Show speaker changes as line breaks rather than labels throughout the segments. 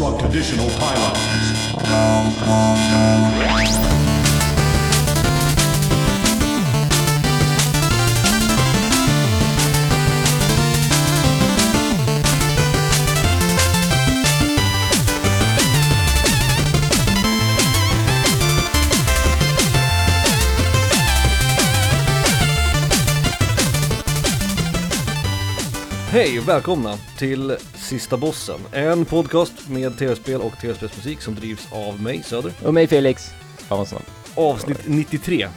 Construct additional pylons.
Hej och välkomna till Sista Bossen, en podcast med tv-spel och tv-spelsmusik som drivs av mig, Söder.
Och mig Felix. Snabbt.
Avsnitt 93,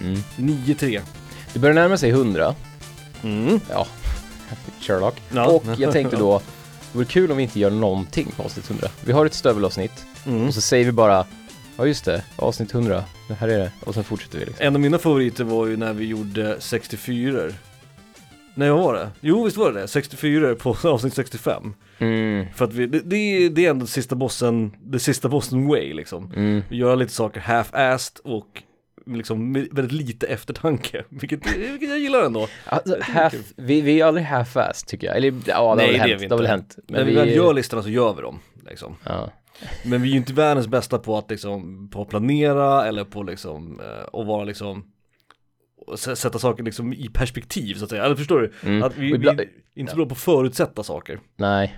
Mm.
9-3.
Det börjar närma sig 100.
Mm.
Ja, Sherlock.
Ja.
Och jag tänkte då, det vore kul om vi inte gör någonting på avsnitt 100. Vi har ett stövelavsnitt
Mm.
och så säger vi bara, ja just det, avsnitt 100, det här är det. Och sen fortsätter vi liksom.
En av mina favoriter var ju när vi gjorde 64 Nej vad var det? Jo visst var det det? 64 på avsnitt 65
Mm,
För att vi, det, det, är- det är ändå sista bossen, det sista bossen way liksom
mm.
Vi gör lite saker half-assed och liksom väldigt lite eftertanke Vilket, vilket jag gillar ändå
Alltså, half, vi, vi är aldrig half-fast tycker jag. Eller ja, det har
Nej,
väl
det är
hänt.
vi
Det har väl
inte.
hänt.
När vi väl gör listorna så gör vi dem liksom
Ja.
Men vi är ju inte världens bästa på att liksom, på att planera eller på liksom, eh, att vara liksom och sätta saker liksom i perspektiv så att säga, eller förstår du?
Mm.
Att vi,
ibland-
vi inte så bra på att förutsätta saker
Nej.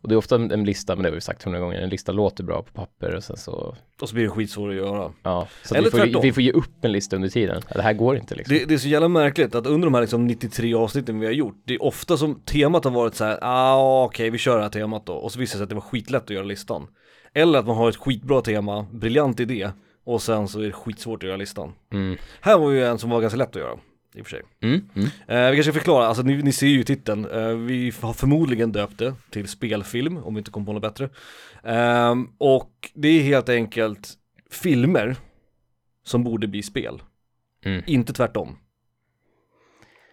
Och det är ofta en, lista, men det har vi sagt hundra gånger, en lista låter bra på papper och sen så,
Och så blir det skitsvårt att göra
ja. Så
Eller
vi, får,
tvärtom.
vi får ge upp en lista under tiden. Det här går inte liksom.
det, det är så jävla märkligt att under de här liksom 93 avsnitten vi har gjort Det är ofta som temat har varit så här, ah okej vi kör det här temat då Och så visar det sig att det var skitlätt att göra listan Eller att man har ett skitbra tema, briljant idé Och sen så är det skitsvårt att göra listan
Mm.
Här var ju en som var ganska lätt att göra i och för sig
Mm. Mm.
Eh, vi kanske ska förklara, alltså ni, ni ser ju titeln, eh, vi har förmodligen döpt det till spelfilm om vi inte kom på något bättre. Ehm, och det är helt enkelt filmer som borde bli spel,
Mm.
inte tvärtom.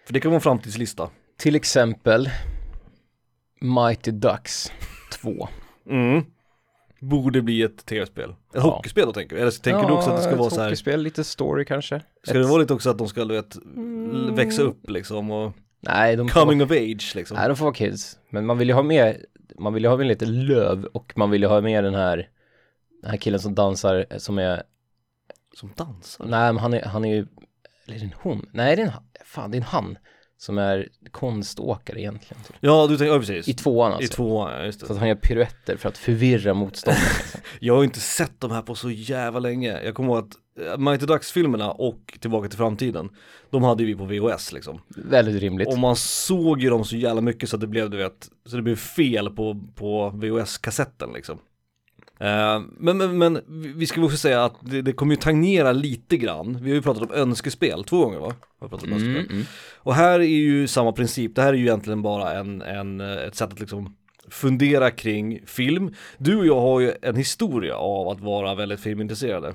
För det kan vara en framtidslista.
Till exempel Mighty Ducks 2.
Mm. Borde bli ett tv-spel. Ett
Ja.
hockeyspel då tänker du? Eller tänker du också att det ska
ett
vara så här,
hockeyspel, lite story kanske?
ska
Ett-
det vara lite också att de ska du vet, l- växa upp liksom och
Nej, de får,
coming of age liksom?
nej, de får vara kids. Men man vill ju ha med, man vill ju ha med lite löv och man vill ju ha med den här, den här killen som dansar, som är,
Som dansar?
nej men han är, han är ju, eller är det en hon? Nej det är en, fan det är en han. Som är konståkare egentligen. Typ.
Ja du tänker, ja precis.
I tvåan
I
alltså.
tvåan, ja just det.
Så att han gör piruetter för att förvirra motståndaren. Liksom.
Jag har inte sett de här på så jävla länge. Jag kommer ihåg att eh, Mighty Ducks-filmerna och Tillbaka till framtiden, de hade vi på VHS liksom.
Väldigt rimligt.
Och man såg ju dem så jävla mycket så att det blev, du vet, så det blev fel på, på VHS-kassetten liksom. Eh, men, men, men vi- ska också säga att det, det kommer ju tangera lite grann. Vi har ju pratat om önskespel två gånger va? Har pratat om.
Mm, mm.
Och här är ju samma princip, det här är ju egentligen bara en, en, eh, ett sätt att liksom fundera kring film. Du och jag har ju en historia av att vara väldigt filmintresserade.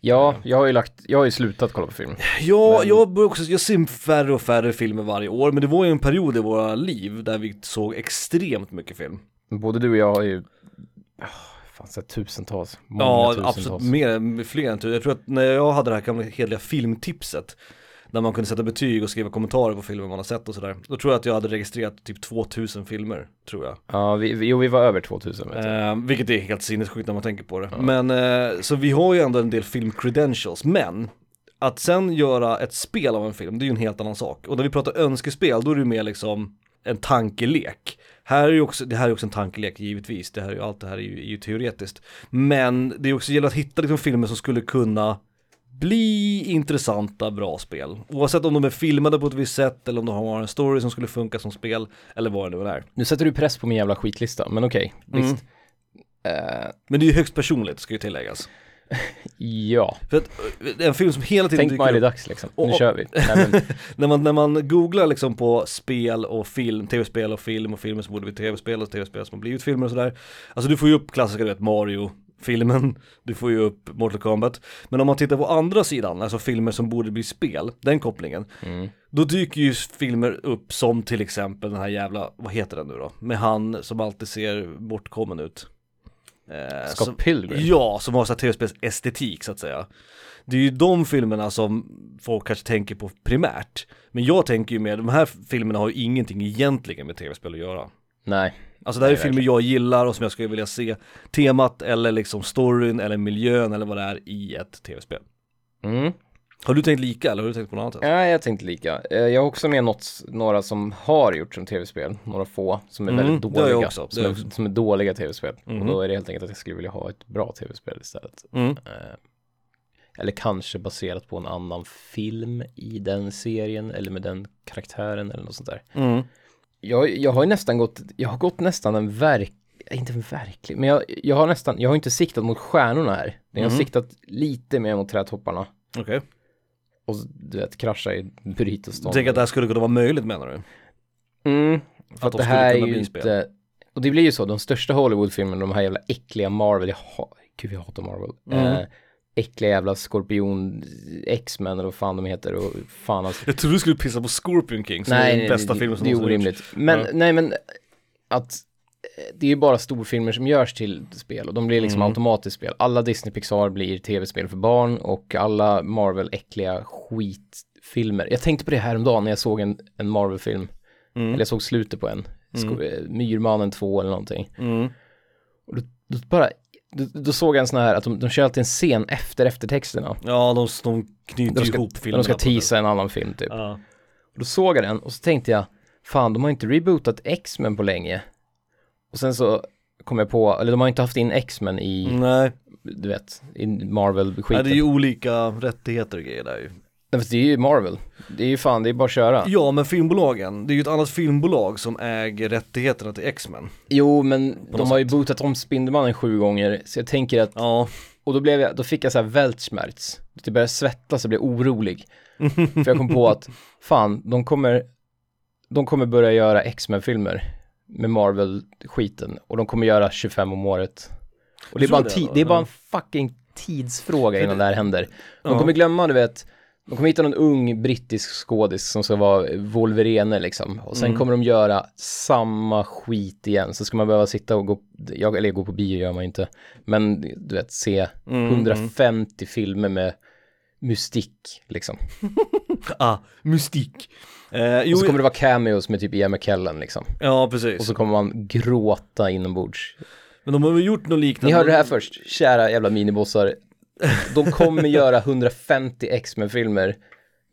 Ja, jag har ju lagt, jag har ju slutat kolla på film.
Ja,
Men-
jag, börjar också, jag ser färre och färre filmer varje år, men det var ju en period i våra liv där vi såg extremt mycket film.
Både du och jag har ju, fan sett tusentals, många
ja,
tusentals.
absolut, mer, fler än tur. Jag tror att när jag hade det här gamla hederliga filmtipset, där man kunde sätta betyg och skriva kommentarer på filmer man har sett och sådär, då tror jag att jag hade registrerat typ 2000 filmer, tror jag.
Ja, vi, vi, jo vi var över 2000 vet.
Eh, vilket är helt sinnessjukt när man tänker på det. Men, eh, så vi har ju ändå en del film credentials, men att sen göra ett spel av en film, det är ju en helt annan sak. Och när vi pratar önskespel, då är det ju mer liksom en tankelek. Här är ju också, det här är också en tankelek givetvis, det här är allt det här är ju, är ju teoretiskt. Men det är också gäller att hitta liksom filmer som skulle kunna bli intressanta, bra spel. Oavsett om de är filmade på ett visst sätt eller om de har en story som skulle funka som spel eller vad det nu är.
Nu sätter du press på min jävla skitlista, men okej,
Mm.
visst. Eh,
Men det är ju högst personligt, ska ju tilläggas.
ja,
För att eh, en film som hela tiden
tänk
upp,
Ducks liksom. Nu
Och- och-
kör vi. Nej, men,
när man, när man googlar liksom på spel och film, tv-spel och film och filmer som borde bli tv-spel och tv-spel som har blivit filmer och sådär. Alltså du får ju upp klassiska, du vet, Mario, filmen, du får ju upp Mortal Kombat. Men om man tittar på andra sidan, alltså filmer som borde bli spel, den kopplingen,
mm.
då dyker ju filmer upp som till exempel den här jävla, vad heter den nu då? Med han som alltid ser bortkommen ut. Eh,
Scott
som-
Pilgrim.
Ja, som har så här tv-spelsestetik så att säga. Det är ju de filmerna som folk kanske tänker på primärt. Men jag tänker ju mer, de här filmerna har ju ingenting egentligen med tv-spel att göra.
Nej,
Alltså det här är
Nej,
filmer jag gillar och som jag skulle vilja se temat eller liksom storyn eller miljön eller vad det är i ett tv-spel.
Mm.
Har du tänkt lika eller har du tänkt på något annat?
Ja, jag tänkte lika. Eh, Jag har också med något, några som har gjort som tv-spel, några få, som är
Mm,
väldigt
har
dåliga.
också, det
som,
har
är,
också.
som är dåliga tv-spel.
Mhm.
Och då är det helt enkelt att jag skulle vilja ha ett bra tv-spel istället.
Mm.
Eh, eller kanske baserat på en annan film i den serien eller med den karaktären eller något sånt där.
Mm.
Jag, jag har ju nästan gått, jag har gått nästan en verk, inte verklig, men jag, jag har nästan, jag har inte siktat mot stjärnorna här. Jag har
Mhm.
siktat lite mer mot trädtopparna.
Okej.
Och du vet, krascha i Burritos
Du tänker att det här skulle kunna vara möjligt menar du?
Mm,
Att
för att
de
det här är ju inte, och det blir ju så, de största Hollywoodfilmerna, de här jävla äckliga Marvel, jag ha, gud jag hatar Marvel.
Mm.
Eh, äckliga jävla Skorpion, X-Men eller vad fan de heter och fan alltså.
Jag trodde du skulle pissa på Scorpion King som är
Nej,
den
nej,
bästa
det,
filmen som
det är
någonsin
orimligt. Men,
Ja.
nej men, att det är ju bara storfilmer som görs till spel och de blir liksom
Mm.
automatiskt spel. Alla Disney Pixar blir tv-spel för barn och alla Marvel äckliga skitfilmer. Jag tänkte på det här om dagen när jag såg en, en Marvel-film.
Mm.
Eller jag såg slutet på en. Sko- eh, Myrmannen 2 eller någonting.
Mm.
Och då, då bara, då, då såg jag en sån här att de, de kör alltid en scen efter eftertexterna.
Ja, de, de knyter
De ska,
ihop filmerna.
de ska teasa en annan film typ.
Ja.
Och då såg jag den och så tänkte jag, fan de har inte rebootat X-Men på länge. Och sen så kom jag på, eller de har inte haft in X-Men i,
Nej,
du vet, i Marvel-skiten.
Nej, det är ju olika rättigheter och grejer där ju.
Nej, det är ju Marvel. Det är ju fan, det är bara att köra.
Ja, men filmbolagen, det är ju ett annat filmbolag som äger rättigheterna till X-Men.
Jo, men de
något
har ju bootat om Spindelmannen sju gånger, så jag tänker att,
Ja,
och då blev jag, då fick jag så här Weltschmerz. Det började svettas och blev orolig. För jag kom på att, fan, de kommer, de kommer börja göra X-Men-filmer med Marvel-skiten och de kommer göra 25 om året. Och det är, bara en
det,
ti- det är bara en fucking tidsfråga innan
det-
här händer. De kommer glömma, du vet, de kommer hitta någon ung brittisk skådis som ska vara Wolverine liksom. Och sen
Mm.
kommer de göra samma skit igen. Så ska man behöva sitta och gå, jag, eller gå på bio gör man ju inte. Men du vet, se
Mm,
150 filmer med mystik liksom.
ah, mystik. Eh, jo,
Och så kommer det vara cameos med typ Ian McKellen liksom.
ja precis.
Och så kommer man gråta inombords.
Men de har väl gjort något liknande.
Ni hörde det här först, kära jävla minibossar. De kommer göra 150 X-Men-filmer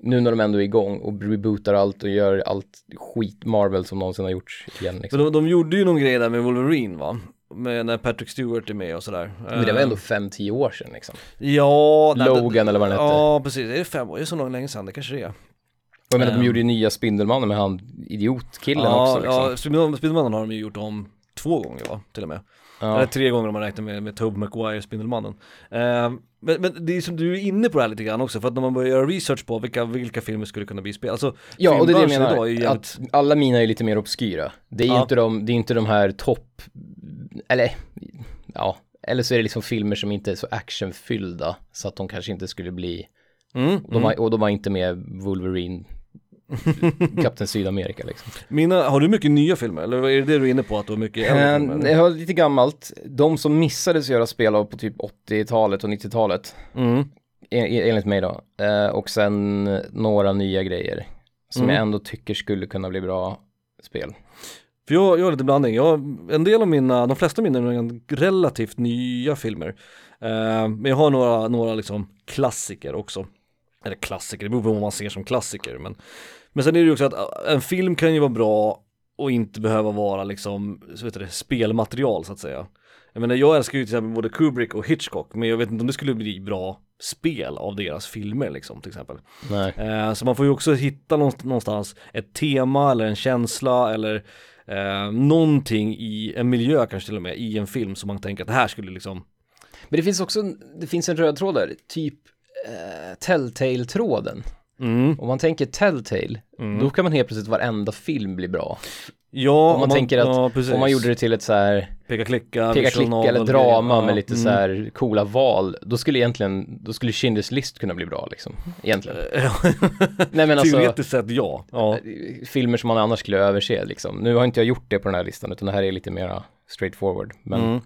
nu när de ändå är igång och rebootar allt och gör allt skit Marvel som någonsin har gjorts igen. Liksom.
de, de gjorde ju någon grej där med Wolverine va? Med när Patrick Stewart är med och sådär.
Men det var
Eh,
ändå 5-10 år sedan liksom.
Ja, nej,
Logan
det,
eller vad den hette.
Ja, precis. Är det fem år? Är det så långt länge sedan? Det kanske det är.
Jag menar, de
Ehm.
gjorde ju nya Spindelmannen med han idiotkillen
ja,
också liksom.
Ja, Spindelmannen Spindelmannen har de ju gjort om två gånger va? Till och med.
Ja.
Eller tre gånger om man räknar med, med Tobey Maguire, Spindelmannen. Eh, men, men det är som du är inne på det här lite grann också, för att när man börjar göra research på vilka, vilka filmer skulle kunna bli spel, alltså
Ja, och det är det jag menar.
ju jävligt-
Att alla mina är lite mer obskyra. Det är ju
Ja.
inte de, det är inte de här topp, eller, ja, eller så är det liksom filmer som inte är så actionfyllda, så att de kanske inte skulle bli,
mm,
och de, har, och de har inte med Wolverine, Kapten Sydamerika liksom.
Mina, har du mycket nya filmer? Eller är det det du är inne på, att du har mycket äldre
Eh,
filmer?
Jag har lite gammalt, de som missades göra spel av på typ 80-talet och 90-talet,
Mm.
en- enligt mig då, Eh, och sen några nya grejer som
Mm.
jag ändå tycker skulle kunna bli bra spel.
För jag, jag har lite blandning, jag, en del av mina, de flesta av mina är relativt nya filmer. Eh, men jag har några, några liksom klassiker också. Eller klassiker, det beror på vad man ser som klassiker. Men, men sen är det ju också att äh, en film kan ju vara bra och inte behöva vara liksom, så du det, spelmaterial så att säga. Jag menar jag älskar ju till exempel både Kubrick och Hitchcock, men jag vet inte om det skulle bli bra spel av deras filmer liksom till exempel. Eh, så man får ju också hitta någonst- någonstans ett tema eller en känsla eller eh, någonting i en miljö kanske till och med i en film som man tänker att det här skulle liksom
Men det finns också, det finns en röd tråd där, typ eh, Telltale-tråden.
mm,
Om man tänker Telltale,
Mm.
då kan man helt plötsligt varenda film bli bra.
Ja,
Om man tänker att-
ja.
Om man gjorde det till ett så här
peka klicka,
peka klicka eller drama
grejer.
med
Ja,
lite
mm.
så här coola val, då skulle egentligen, då skulle Schindler's list kunna bli bra liksom, egentligen.
Ja,
Nej men alltså,
Teoretiskt sett ja. ja.
filmer som man annars skulle överse liksom. Nu har inte jag gjort det på den här listan, utan det här är lite mera straightforward. Men,
Mm.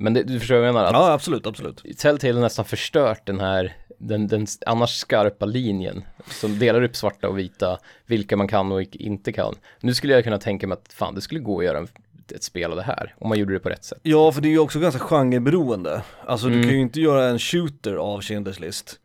Men det, du förstår vad jag menar? Att
Ja, absolut, absolut.
Telltale har nästan förstört den här, den, den annars skarpa linjen som delar upp svarta och vita, vilka man kan och inte kan. Nu skulle jag kunna tänka mig att fan, det skulle gå att göra en ett spel av det här, om man gjorde det på rätt sätt.
Ja, för det är ju också ganska genreberoende. Alltså du
Mm.
kan ju inte göra en shooter av Schindler's list.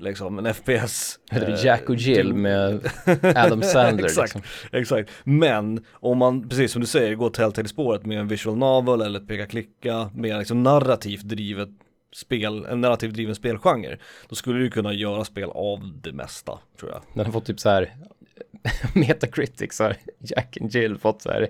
Liksom, en FPS.
Det
eh,
Jack och Jill med Adam Sandler
Exakt.
liksom.
Exakt, men om man, precis som du säger, går Telltale-spåret med en visual novel eller ett peka-klicka, med liksom narrativt drivet spel, en narrativt driven spelgenre, då skulle du kunna göra spel av det mesta, tror jag.
Den har fått typ så här Metacritic så har Jack and Jill fått så här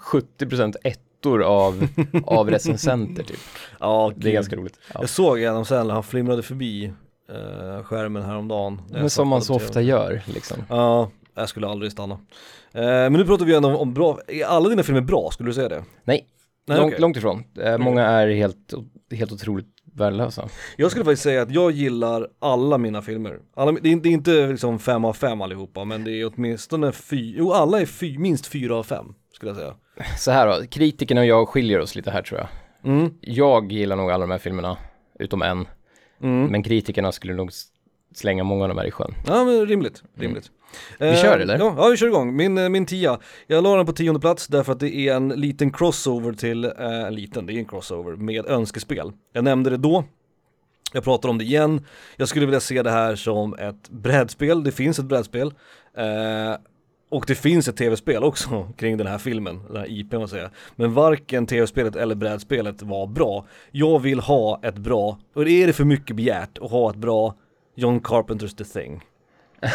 70% ettor av, av recensenter typ.
Ja,
Det är ganska roligt. Ja.
Jag såg Adam Sandler, han flimrade förbi eh, skärmen häromdagen.
Men som man så
TV.
ofta gör liksom.
Ja, jag skulle aldrig stanna. Eh, men nu pratar vi ändå om, om bra, är alla dina filmer bra, skulle du säga det?
Nej,
Nej,
långt,
okej.
långt ifrån. Eh, många är helt, helt otroligt värdelösa.
Jag skulle faktiskt säga att jag gillar alla mina filmer. Alla, det, är, det är inte liksom fem av fem allihopa, men det är åtminstone fy, jo alla är fy, minst fyra av fem, skulle jag säga.
Så här då, kritikerna och jag skiljer oss lite här tror jag.
Mm,
Jag gillar nog alla de här filmerna, utom en.
Mm.
Men kritikerna skulle nog slänga många av de här i sjön.
Ja men rimligt, rimligt.
Mm. Vi kör, eller?
Ja, ja vi kör igång. Min, eh, min tia, jag la den på tionde plats därför att det är en liten crossover till, eh, en liten, det är en crossover med önskespel. Jag nämnde det då, jag pratar om det igen. Jag skulle vilja se det här som ett brädspel, det finns ett brädspel. Eh, och det finns ett tv-spel också kring den här filmen, den här IP man säger. Men varken tv-spelet eller brädspelet var bra. Jag vill ha ett bra, och det är det för mycket begärt att ha ett bra John Carpenters The Thing.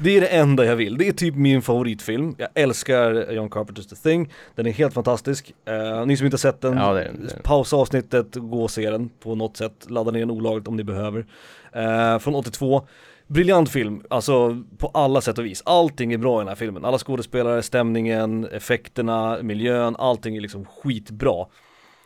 Det är det enda jag vill, det är typ min favoritfilm. Jag älskar John Carpenters The Thing, den är helt fantastisk. Eh, ni som inte har sett den,
Ja, det det
pausa avsnittet, gå och se den på något sätt, ladda ner den olagligt om ni behöver. Eh, från 82, briljant film, alltså på alla sätt och vis. Allting är bra i den här filmen, alla skådespelare, stämningen, effekterna, miljön, allting är liksom skitbra.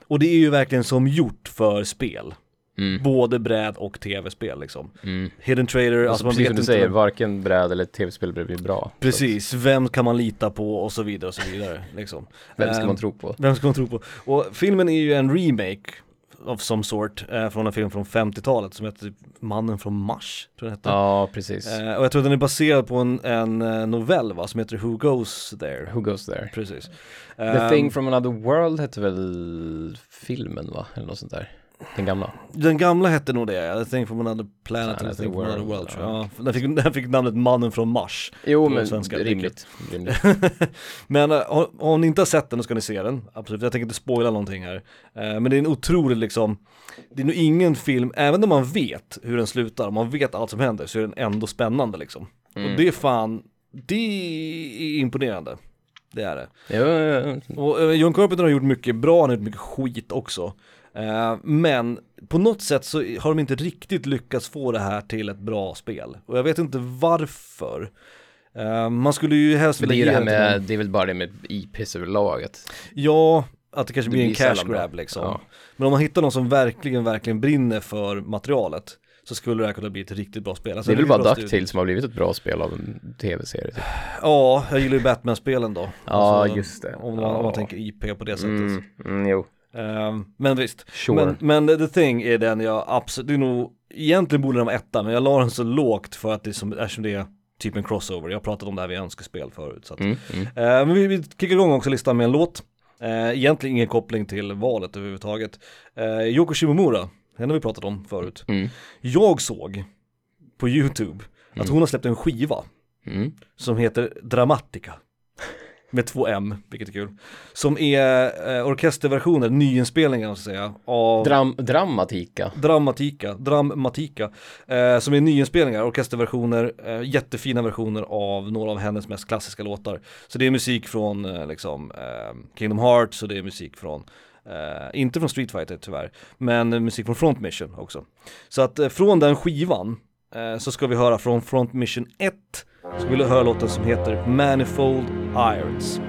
Och det är ju verkligen som gjort för spel.
Mm.
Både bräd och tv-spel liksom.
Mm.
Hidden Trader,
Alltså,
man
precis
vet
som du
inte
säger, varken bräd eller tv-spel blir bra.
Precis, vem kan man lita på och så vidare och så vidare liksom.
Vem ska
Ehm,
man tro på?
Vem ska man tro på? Och filmen är ju en remake of some sort, eh, från en film från 50-talet som heter typ Mannen från Mars, tror jag den hette.
Ja, precis.
Eh, och jag tror att den är baserad på en, en eh, novell va, som heter Who Goes There.
Who goes there?
Precis.
The
Ehm,
thing from another world hette väl filmen va? Eller något sånt där. Den gamla.
Den gamla hette nog det, ja. The Thing from Another Planet,
Planet
The Thing from Another World
ja.
Ja, den, fick, den fick namnet Mannen från Mars.
Jo, men
svenska,
rimligt. rimligt.
Men eh, har, om ni inte har sett den då ska ni se den, absolut. Jag tänker inte spoila någonting här. Eh, men det är en otrolig liksom, det är nog ingen film, även om man vet hur den slutar, om man vet allt som händer så är den ändå spännande liksom.
Mm.
Och det är fan, det är imponerande. Det är det.
Jo, jo, jo.
Och eh, John Carpenter har gjort mycket bra, han har gjort mycket skit också. Eh, men på något sätt så har de inte riktigt lyckats få det här till ett bra spel. Och jag vet inte varför. Eh, man skulle ju helst
det det
vilja
här
ge till någon-
med, det är väl bara det med IPs överlag att
Ja, att det kanske
Det
blir en cash grab liksom.
Ja.
Men om man hittar någon som verkligen, verkligen brinner för materialet så skulle det här kunna bli ett riktigt bra spel. Alltså,
det är väl bara DuckTales som har blivit ett bra spel av en tv-serie typ.
Ja, jag gillar ju Batman-spelen då.
Ja, just det.
Om man, om man
Ja.
tänker IP på det sättet.
Mm, mm, jo.
Ehm, men visst.
Sure.
Men, men The Thing är den jag absolut, det är nog, egentligen borde den vara etta, men jag la den så lågt för att det är som, eftersom det är typ en crossover. Jag har pratat om det här vid önskespel förut. Så att,
Mm, mm.
Eh, men vi, vi kickar igång också listan med en låt. Eh, egentligen ingen koppling till valet överhuvudtaget. Uh, Yoko Shimomura, henne har vi pratat om förut.
Mm.
Jag såg på YouTube att
Mm.
hon har släppt en skiva
Mm.
som heter Dramatica. Med två M, vilket är kul. Som är eh, orkesterversioner, nyinspelningar så att säga, av
Dram dramatika.
Dramatika, Dramatika, eh, som är nyinspelningar, orkesterversioner, eh, jättefina versioner av några av hennes mest klassiska låtar. Så det är musik från eh, liksom eh, Kingdom Hearts och det är musik från eh, inte från Street Fighter tyvärr, men musik från Front Mission också. Så att eh, från den skivan så ska vi höra från Front Mission 1, så vill du höra låten som heter Manifold Irons.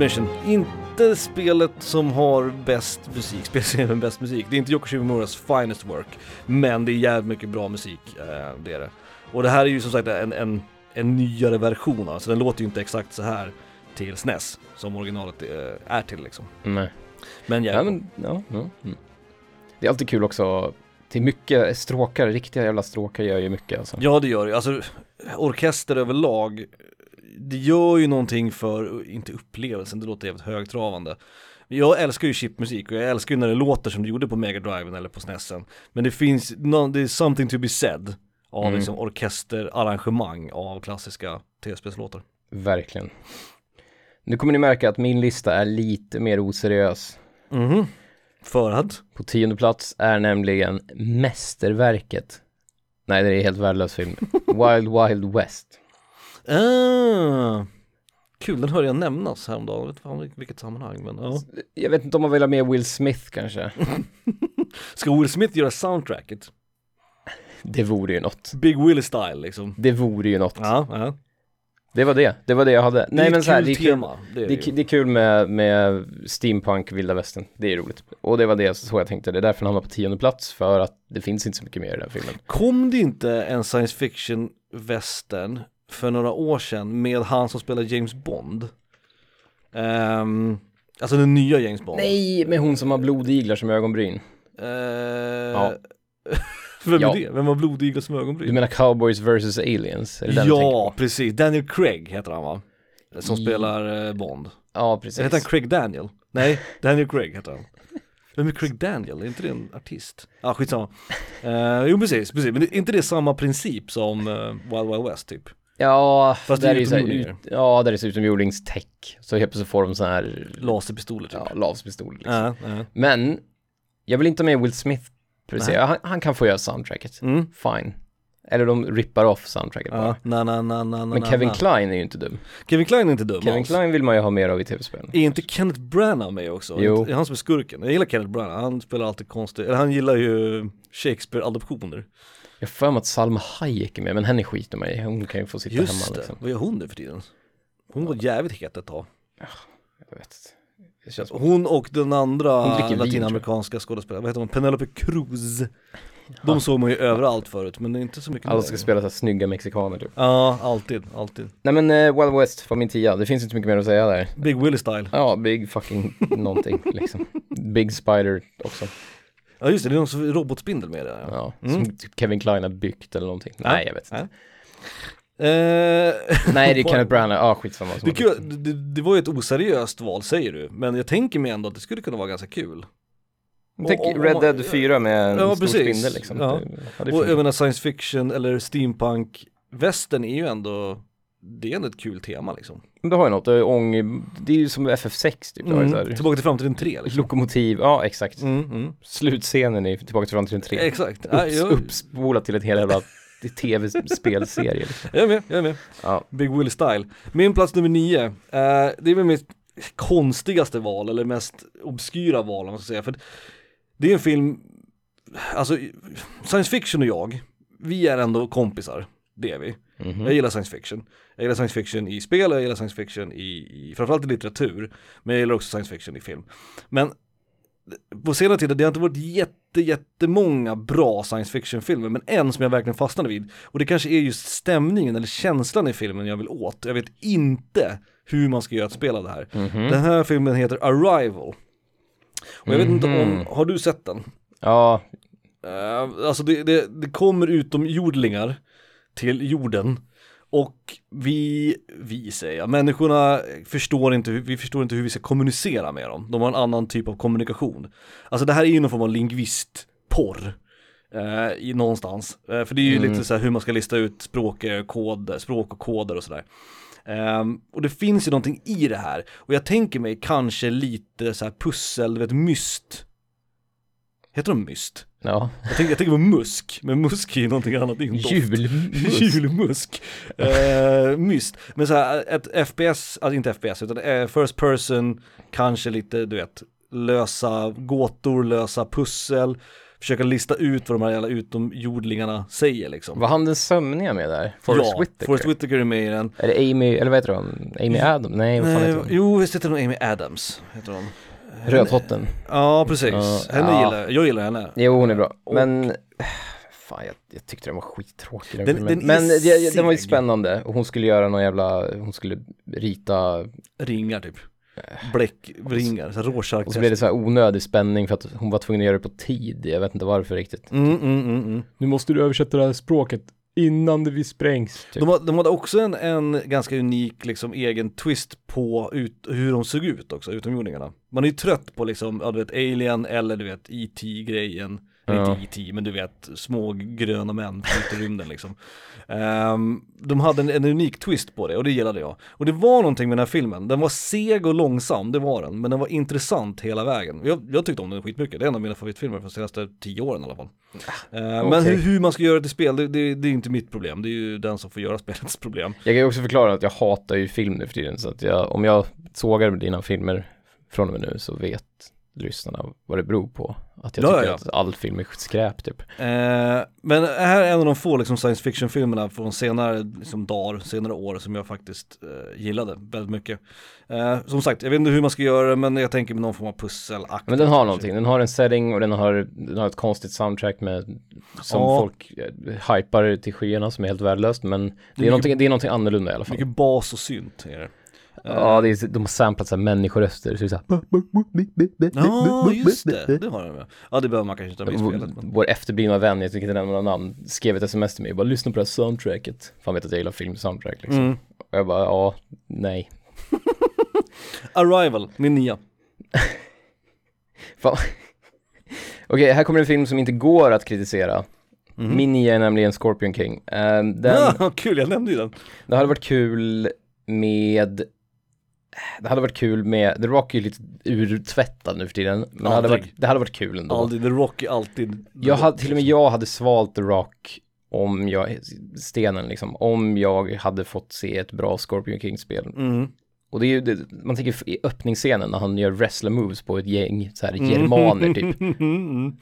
Mission, inte spelet som har bäst musik, spelserien med bäst musik. Det är inte Yoko Shimamuras finest work, men det är jävligt mycket bra musik, eh, det är det. Och det här är ju som sagt en, en, en nyare version av så den låter ju inte exakt så här till SNES, som originalet eh, är till liksom.
Nej.
Men
Ja, men, ja, ja. Mm. Det är alltid kul också, till mycket stråkar, riktiga jävla stråkar gör ju mycket alltså.
Ja det gör det alltså orkester överlag, det gör ju någonting för, inte upplevelsen, det låter jävligt högtravande. Jag älskar ju chipmusik och jag älskar ju när det låter som det gjorde på Mega Driven eller på SNESen. Men det finns, no, det är something to be said av
Mm.
liksom orkesterarrangemang av klassiska tv-spelslåtar.
Verkligen. Nu kommer ni märka att min lista är lite mer oseriös.
Mhm. Förhand?
På tionde plats är nämligen mästerverket. Nej, det är helt värdelös film. Wild Wild West.
Ah, kul, den hörde jag nämnas häromdagen, jag vet inte vilket sammanhang men ja.
Jag vet inte om man vill ha med Will Smith kanske.
Ska Will Smith göra soundtracket?
Det vore ju något.
Big Willie style liksom.
Det vore ju något.
Ja, ja.
Det var det. Det var det jag hade.
Det är
Nej men så här, det är kul.
tema. Det är
Det
det
kul med, med steampunk vilda västern. Det är roligt. Och det var det så jag tänkte. Det är därför den hamnar på tionde plats. För att det finns inte så mycket mer i den filmen.
Kom det inte en science fiction western för några år sedan med han som spelar James Bond? Ehm, alltså den nya James Bond.
Nej, med hon som har blodiglar som ögonbryn.
Eh,
Ja.
Vem
Ja.
är det? Vem har blodiglar som ögonbryn?
Du menar Cowboys vs Aliens?
Ja, precis. Daniel Craig heter han va? Som
I-
spelar eh, Bond.
Ja, precis.
heter han Craig Daniel? Nej, Daniel Craig heter han. Vem är Craig Daniel? Är inte det en artist? Ja, ah, skitsamma. Uh, jo, precis, precis. Men är inte det samma princip som eh, Wild Wild West typ?
Ja,
Fast det
där
är
är ju ut, ja, där är det utomjordingstech. Så helt plötsligt får de så här,
Laserpistoler typ.
ja, lavspistoler liksom.
Ja, ja.
Men, jag vill inte ha med Will Smith. Han, han kan få göra soundtracket.
Mm.
Fine. Eller de rippar off soundtracket bara.
Na, na, na, na,
Men
na,
Kevin
na.
Klein är ju inte dum.
Kevin Klein är inte dum
Kevin
alls.
Klein vill man ju ha mer av i tv-spelen.
Är inte Kenneth Branagh med också?
Jo.
Det är han som är skurken. Jag gillar Kenneth Branagh, han spelar alltid konstigt, eller han gillar ju Shakespeare-adoptioner.
Jag har för mig att Salma Hayek är med, men henne skiter man i. Hon kan ju få sitta
Just
hemma
det,
liksom.
vad gör hon nu för tiden? Hon var jävligt het ett tag.
Jag vet. Det känns som...
Hon och den andra latinamerikanska skådespelaren, vad heter hon? Penelope Cruz. De såg man ju överallt förut, men det är inte så mycket
Alla ska spela så här snygga mexikaner typ.
Ja, alltid, alltid.
Nej men eh, Wild West var min tia, det finns inte mycket mer att säga där.
Big Willie style.
Ja, Big fucking någonting liksom. Big Spider också.
Ja just det, det är någon som- robotspindel med det. Ja. Mm.
som typ Kevin Klein har byggt eller någonting.
Ja.
Nej, jag vet inte.
Eh,
Nej, det är Kenneth Branagh, ja skitsamma. som
Det, kul, det, det var ju ett oseriöst val säger du, men jag tänker mig ändå att det skulle kunna vara ganska kul.
Tänk Red Dead 4 med en
Ja,
stor
precis.
spindel liksom.
Ja.
Det, ja, det
Och jag menar science fiction eller steampunk, västern är ju ändå, det är ändå ett kul tema liksom.
Du har ju något, det är, ång, det är ju som FF6 typ. Mm. Här,
Tillbaka till framtiden 3 liksom.
Lokomotiv, ja exakt.
Mm, mm.
Slutscenen i Tillbaka till framtiden 3.
Exakt,
Upps,
jag,
uppspolat till ett helt jävla tv-spelserie. Liksom.
jag är med, jag är med.
Ja.
Big Willie style. Min plats nummer nio, eh, det är väl mitt konstigaste val eller mest obskyra val om man ska säga. För det är en film, alltså science fiction och jag, vi är ändå kompisar, det är vi.
Mhm.
Jag gillar science fiction. Jag gillar science fiction i spel, jag gillar science fiction i, i framförallt i litteratur. Men jag gillar också science fiction i film. Men på senare tid, det har inte varit jätte, jättemånga bra science fiction-filmer, men en som jag verkligen fastnade vid. Och det kanske är just stämningen eller känslan i filmen jag vill åt. Jag vet inte hur man ska göra ett spel av det här.
Mhm.
Den här filmen heter Arrival. Och jag vet inte om,
Mhm.
har du sett den?
Ja,
Uh, alltså det, det, det kommer utomjordingar till jorden och vi, vi säger jag, människorna förstår inte, vi förstår inte hur vi ska kommunicera med dem. De har en annan typ av kommunikation. Alltså det här är ju någon form av lingvistporr. eh, i någonstans. Eh, för det är ju
Mm.
lite så här hur man ska lista ut språk, eh, kod, språk och koder och sådär. Ehm, och det finns ju någonting i det här. Och jag tänker mig kanske lite så här pussel, du vet myst. Heter de myst?
Ja.
Jag tänker, jag tänker på musk, men musk är ju någonting annat, det är ju en doft.
Julmust.
Julmusk. Uh, myst. Men så här, ett FPS, alltså inte FPS, utan eh, first person, kanske lite, du vet, lösa gåtor, lösa pussel. försöka lista ut vad de här jävla utomjordlingarna säger liksom.
Var han den sömniga med där? Forrest
ja,
Whitaker?
Forrest Whitaker är med i den.
Är det Amy, eller vad heter hon? Amy Adams? Nej, vad fan heter hon?
jo, visst heter hon Amy Adams, heter hon.
Rödhotten.
Ja, precis. Henne
ja.
gillar jag, gillar henne.
Jo, hon är bra.
Och-
Men, fan jag, jag tyckte den var skittråkig den,
Den- den
Men det, den var ju spännande och hon skulle göra någon jävla, hon skulle rita
Ringar typ. Bläckringar, så Rorschach
och så blev det så här onödig spänning för att hon var tvungen att göra det på tid. Jag vet inte varför riktigt.
Mm, mm, mm, mm.
Nu måste du översätta det här språket innan det vi sprängs. Typ.
De, de hade också en, en ganska unik liksom egen twist på ut, hur de såg ut också, utomjordingarna. Man är ju trött på liksom, ja du vet Alien eller du vet e it-grejen.
Ja.
Inte E.T. men du vet små gröna män ute i rymden liksom. Ehm, de hade en, en unik twist på det och det gillade jag. Och det var någonting med den här filmen, den var seg och långsam, det var den. Men den var intressant hela vägen. Jag, jag tyckte om den skitmycket, det är en av mina favoritfilmer de senaste tio åren i alla fall. Ehm, Men
okej.
hur, hur man ska göra det till spel, det, det, det är inte mitt problem, det är ju den som får göra spelets problem.
Jag kan ju också förklara att jag hatar ju film nu för tiden så att jag, om jag sågar dina filmer från och med nu så vet lyssnarna vad det beror på. Att jag
Ja,
tycker
ja, ja.
att all film är skräp typ.
Eh, men det här är en av de få liksom, science fiction filmerna från senare liksom, dagar, senare år som jag faktiskt eh, gillade väldigt mycket. Eh, som sagt, jag vet inte hur man ska göra det men jag tänker med någon form av pusselaktigt.
Men den har
kanske.
någonting, den har en setting och den har, den har ett konstigt soundtrack med som
Ja.
folk eh, hypar till skyarna som är helt värdelöst men det är,
mycket-
någonting, det är någonting annorlunda i alla fall.
Mycket bas och synt är det.
Ja, det är, de har samplat så här människoröster så det är så här,
Ja, just det, det har de med. Ja, det behöver man kanske inte ha med i spelet. Men...
Vår efterblivna vän, jag tycker inte nämna några namn, skrev ett sms till mig bara lyssna på det här soundtracket. För han vet att jag gillar film-soundtrack liksom.
Mm.
Och jag bara, ja, nej.
Arrival, min nia.
Fan. Okej, här kommer en film som inte går att kritisera.
Mhm.
Min nia är nämligen Scorpion King. Ehm, den,
Ja, kul, jag nämnde ju den.
det hade varit kul med det hade varit kul med, The Rock är ju lite urtvättad nu för tiden, men det hade, varit, det hade varit kul ändå.
Aldrig, The Rock är alltid
Jag hade, till och med jag hade svalt The Rock om jag, stenen liksom, om jag hade fått se ett bra Scorpion King-spel.
Mm.
Och det är ju, det, man tänker i öppningsscenen när han gör wrestler moves på ett gäng så här germaner typ,
Mm.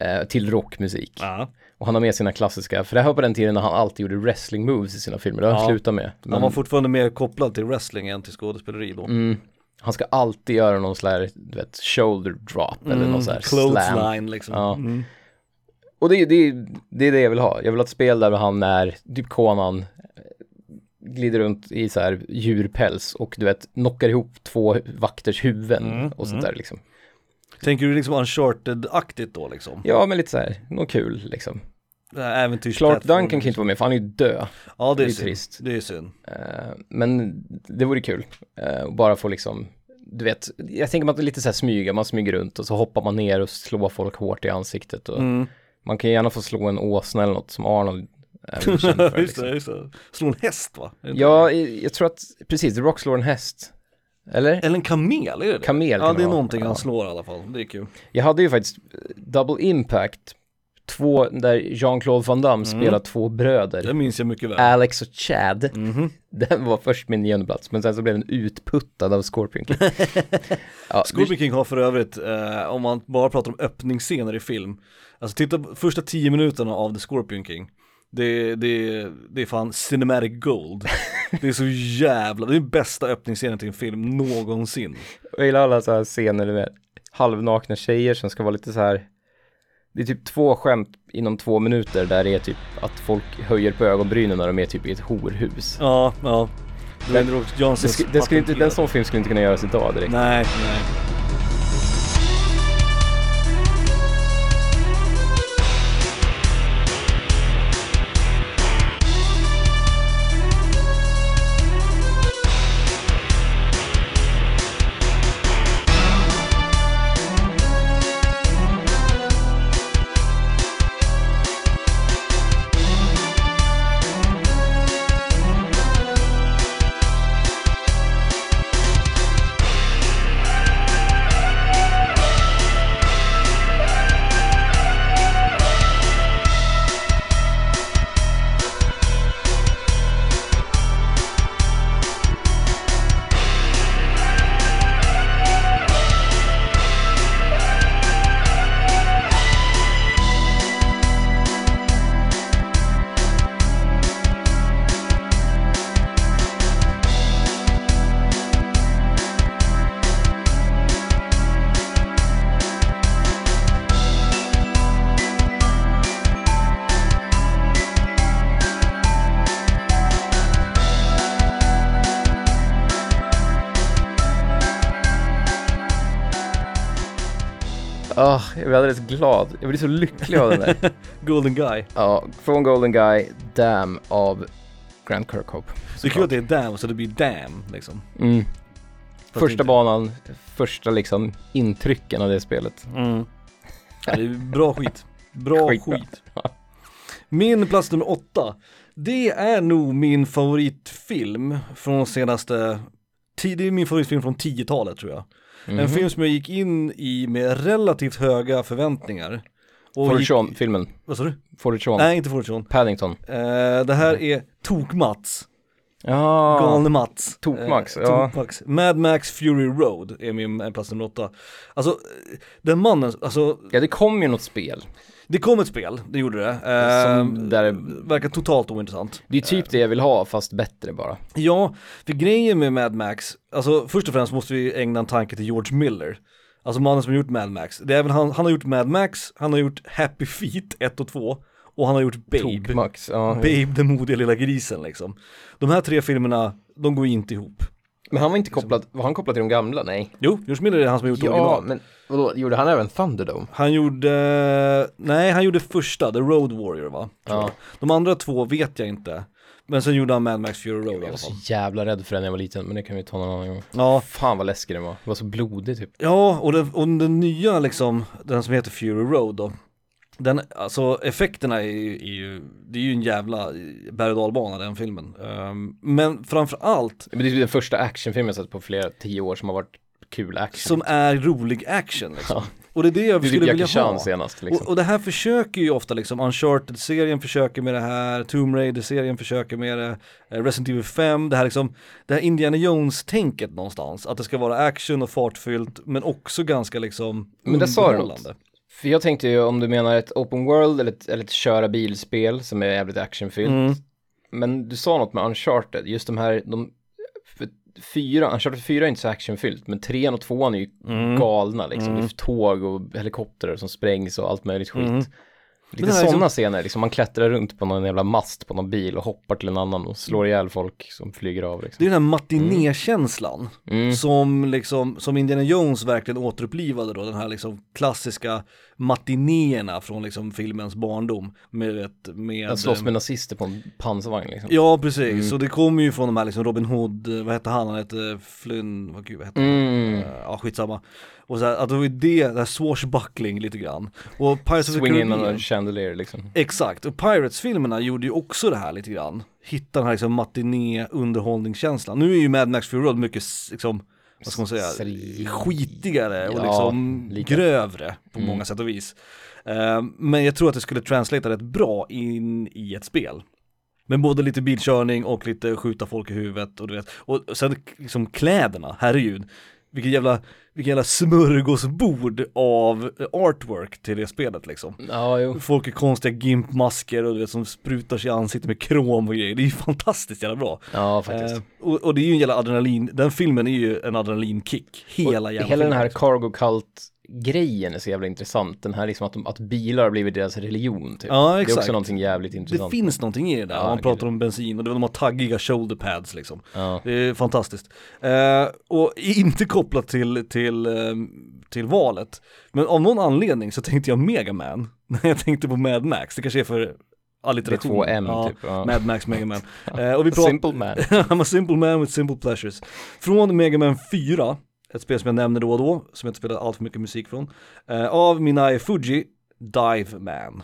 eh, till rockmusik.
Ja.
Och han har med sina klassiska, för det här var på den tiden när han alltid gjorde wrestling moves i sina filmer, det har han
Ja.
slutat med. Men,
Han var fortfarande mer kopplad till wrestling än till skådespeleri då.
mm, han ska alltid göra någon sån här, du vet, shoulder drop eller någon sån här slam.
Mm. Clothesline liksom.
Ja.
Mm.
Och det, är- det, det är det jag vill ha. Jag vill ha ett spel där han är, typ Conan, glider runt i så här djurpäls och du vet, knockar ihop två vakters huvuden
Mm,
och sånt där liksom.
Tänker du liksom uncharted-aktigt då liksom?
Ja, men lite så här, något kul liksom.
Äventyrs
Clark Duncan kan inte vara med för han är ju död.
Ja det är,
det är
synd.
trist.
Det är synd.
Eh, men det vore kul. Och bara få liksom, du vet, jag tänker är lite så här smyga, man smyger runt och så hoppar man ner och slår folk hårt i ansiktet. Och
Mm.
Man kan gärna få slå en åsna eller något som Arnold är känd för.
just
Liksom.
det, just det. Slå en häst va?
Ja, jag tror att, precis, The Rock slår en häst. Eller?
Eller en kamel, är det det?
Kamel
Ja det är någonting han slår i alla fall, det är kul.
Jag hade ju faktiskt eh, Double Impact, två, där Jean-Claude Van Damme
Mm.
spelar två bröder.
Det minns jag mycket väl.
Alex och Chad.
Mhm.
Den var först min nionde plats, men sen så blev den utputtad av Scorpion King. ja,
Scorpion King har för övrigt, eh, om man bara pratar om öppningsscener i film, alltså titta på första tio minuterna av The Scorpion King, det, det, det är fan cinematic gold. Det är så jävla, det är bästa öppningsscenen till en film någonsin.
Jag gillar alla så här scener med halvnakna tjejer som ska vara lite så här det är typ två skämt inom två minuter där det är typ att folk höjer på ögonbrynen när de är typ i ett horhus.
Ja, ja. Rock
Det det skulle inte, den sån film skulle inte kunna göras idag direkt.
Nej, nej.
Jag blir alldeles glad. Jag blir så lycklig av den där.
Golden Guy.
ja, från Golden Guy, Damn av Grant Kirkhope.
Så kul att det är damn, så det blir damn liksom.
Mm. Första banan, första liksom intrycken av det spelet.
Mm. Ja, det är bra skit. Bra
Skitbra.
skit. Min plats nummer åtta, det är nog min favoritfilm från senaste, det är min favoritfilm från 10-talet tror jag. En
Mhm.
film som jag gick in i med relativt höga förväntningar. Och gick,
Fortune-filmen.
vad sa du?
Fortune.
Nej, inte Fortune.
Paddington.
Eh, det här är Tok-Mats,
Ja.
Galne Mats.
Tok-Max,
Eh,
ja.
Tok-Max. Mad Max Fury Road är min plats nummer åtta. Alltså, eh, den mannen, alltså
Ja, det kom ju något spel.
Det kom ett spel, det gjorde det.
Som där-
Verkar totalt ointressant.
Det är typ det jag vill ha, fast bättre bara.
Ja, för grejen med Mad Max, alltså först och främst måste vi ägna en tanke till George Miller. Alltså mannen som har gjort Mad Max. Det är även han, han har gjort Mad Max, han har gjort Happy Feet 1 och 2 och han har gjort Babe.
Tok-Max, ja.
Babe den modiga lilla grisen liksom. De här tre filmerna, de går inte ihop.
Men han var inte kopplad, var han kopplad till de gamla? Nej.
Jo, George Miller är han som har gjort
Ja,
original.
men vadå, gjorde han även Thunderdome?
Han gjorde, nej han gjorde första, The Road Warrior va?
Ja.
De andra två vet jag inte. Men sen gjorde han Mad Max Fury Road i
Jag
alla
var så jävla rädd för den när jag var liten, men det kan vi ta någon annan gång.
Ja,
Fan vad läskig den var. Det var så blodig typ.
ja och, den, och den nya liksom, den som heter Fury Road då. Den, alltså effekterna är ju, är ju det är ju en jävla berg och den filmen. Ehm, men framför allt
Men det är typ den första actionfilmen jag sett på flera tio år som har varit kul action.
som är rolig action liksom.
Ja.
Och det är det jag
det är
skulle
typ
vilja ha.
senast liksom.
Och, och det här försöker ju ofta liksom, Uncharted-serien försöker med det här, Tomb Raider-serien försöker med det, eh, Resident Evil 5, det här liksom, det här Indiana Jones-tänket någonstans, att det ska vara action och fartfyllt, men också ganska liksom
Men där sa du något. För jag tänkte ju om du menar ett open world eller ett, eller ett köra bilspel som är jävligt actionfyllt.
Mm.
Men du sa något med Uncharted, just de här, de, fyra, Uncharted 4 är inte så actionfyllt, men trean och tvåan är ju
Mm.
galna liksom. Det är tåg och helikoptrar som sprängs och allt möjligt skit.
Mm.
Lite
det
sådana
som-
scener, liksom man klättrar runt på någon jävla mast på någon bil och hoppar till en annan och slår ihjäl folk som flyger av
Det
liksom.
är den här matinékänslan
Mm.
som liksom, som Indiana Jones verkligen återupplivade då, den här liksom klassiska matinéerna från liksom filmens barndom med ett, med
Att slåss med nazister på en pansarvagn liksom.
Ja precis,
Mm.
så det kommer ju från de här liksom Robin Hood, vad hette han, han hette Flynn, vad gud vad hette han?
Mm.
Eh, Ja skitsamma. Och så här, att det var ju det, det här swashbuckling lite grann. Och Pirates of the Caribbean,
chandelier liksom.
exakt, och Pirates-filmerna gjorde ju också det här lite grann. Hitta den här liksom matiné underhållningskänslan. Nu är ju Mad Max Fury Road mycket liksom, vad ska man säga,
Seri-
skitigare och
Ja,
liksom
lika.
grövre på
Mm.
många sätt och vis. Eh, men jag tror att det skulle translata rätt bra in i ett spel. Men både lite bilkörning och lite skjuta folk i huvudet och du vet, och sen liksom kläderna, herregud. Vilket jävla, vilket jävla smörgåsbord av eh, artwork till det spelet liksom.
Ja, jo.
Folk i konstiga gimpmasker och du vet som sprutar sig i ansiktet med krom och grejer. Det är ju fantastiskt jävla bra.
Ja, faktiskt.
Eh, och, och det är ju en jävla adrenalin, den filmen är ju en adrenalinkick. Hela
Och
jävla
hela den
filmen.
här cargo cult grejen är så jävla intressant. Den här liksom att, de, att bilar har blivit deras religion typ.
Ja,
Det är
exakt.
också någonting jävligt
Det
intressant.
finns någonting i det där,
Ja,
man
gud.
pratar om bensin och det, de har taggiga shoulder pads liksom.
Ja.
Det är fantastiskt. Eh, och inte kopplat till, till, eh, till valet, men av någon anledning så tänkte jag Mega Man när jag tänkte på Mad Max. Det kanske är för
Det är
allitteration.
två M
ja,
typ. Ja.
Mad Max Mega Man. Eh, och vi pratar,
Simple man.
I'm a simple man with simple pleasures. Från Mega Man 4, ett spel som jag nämner då och då, som jag inte spelar allt för mycket musik från, eh, av Minai Fuji, Dive Man.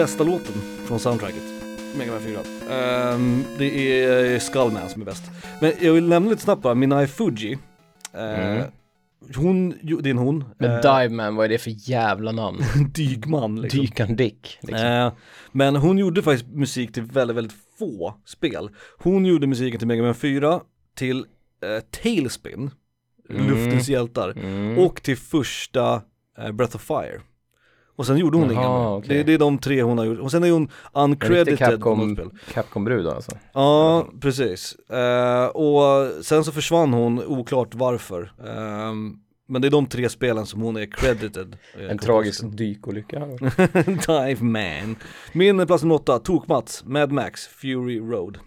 Bästa låten från soundtracket. Mega Man 4. Ehm, det är Skullman som är bäst. Men jag vill nämna lite snabbt bara, Minai Fuji. Eh,
Mm.
Hon, jo, det är en hon.
Men
Eh,
Dive Man, vad är det för jävla namn?
Dykman liksom.
Dykan Dick. Liksom.
Eh, men hon gjorde faktiskt musik till väldigt, väldigt få spel. Hon gjorde musiken till Mega Man 4, till eh, Tailspin,
Mm.
Luftens hjältar,
Mm.
och till första eh, Breath of Fire. Och sen gjorde hon
Jaha,
inga mer.
okej.
Det, det är de tre hon har gjort. Och sen är hon uncredited
Capcom. Capcom-brud alltså.
Ja, precis. Eh, och sen så försvann hon, oklart varför. Ehm, men det är de tre spelen som hon är credited. eh,
En tragisk dykolycka.
Dive Man. Min plats nummer åtta, Tok-Mats, Mad Max, Fury Road.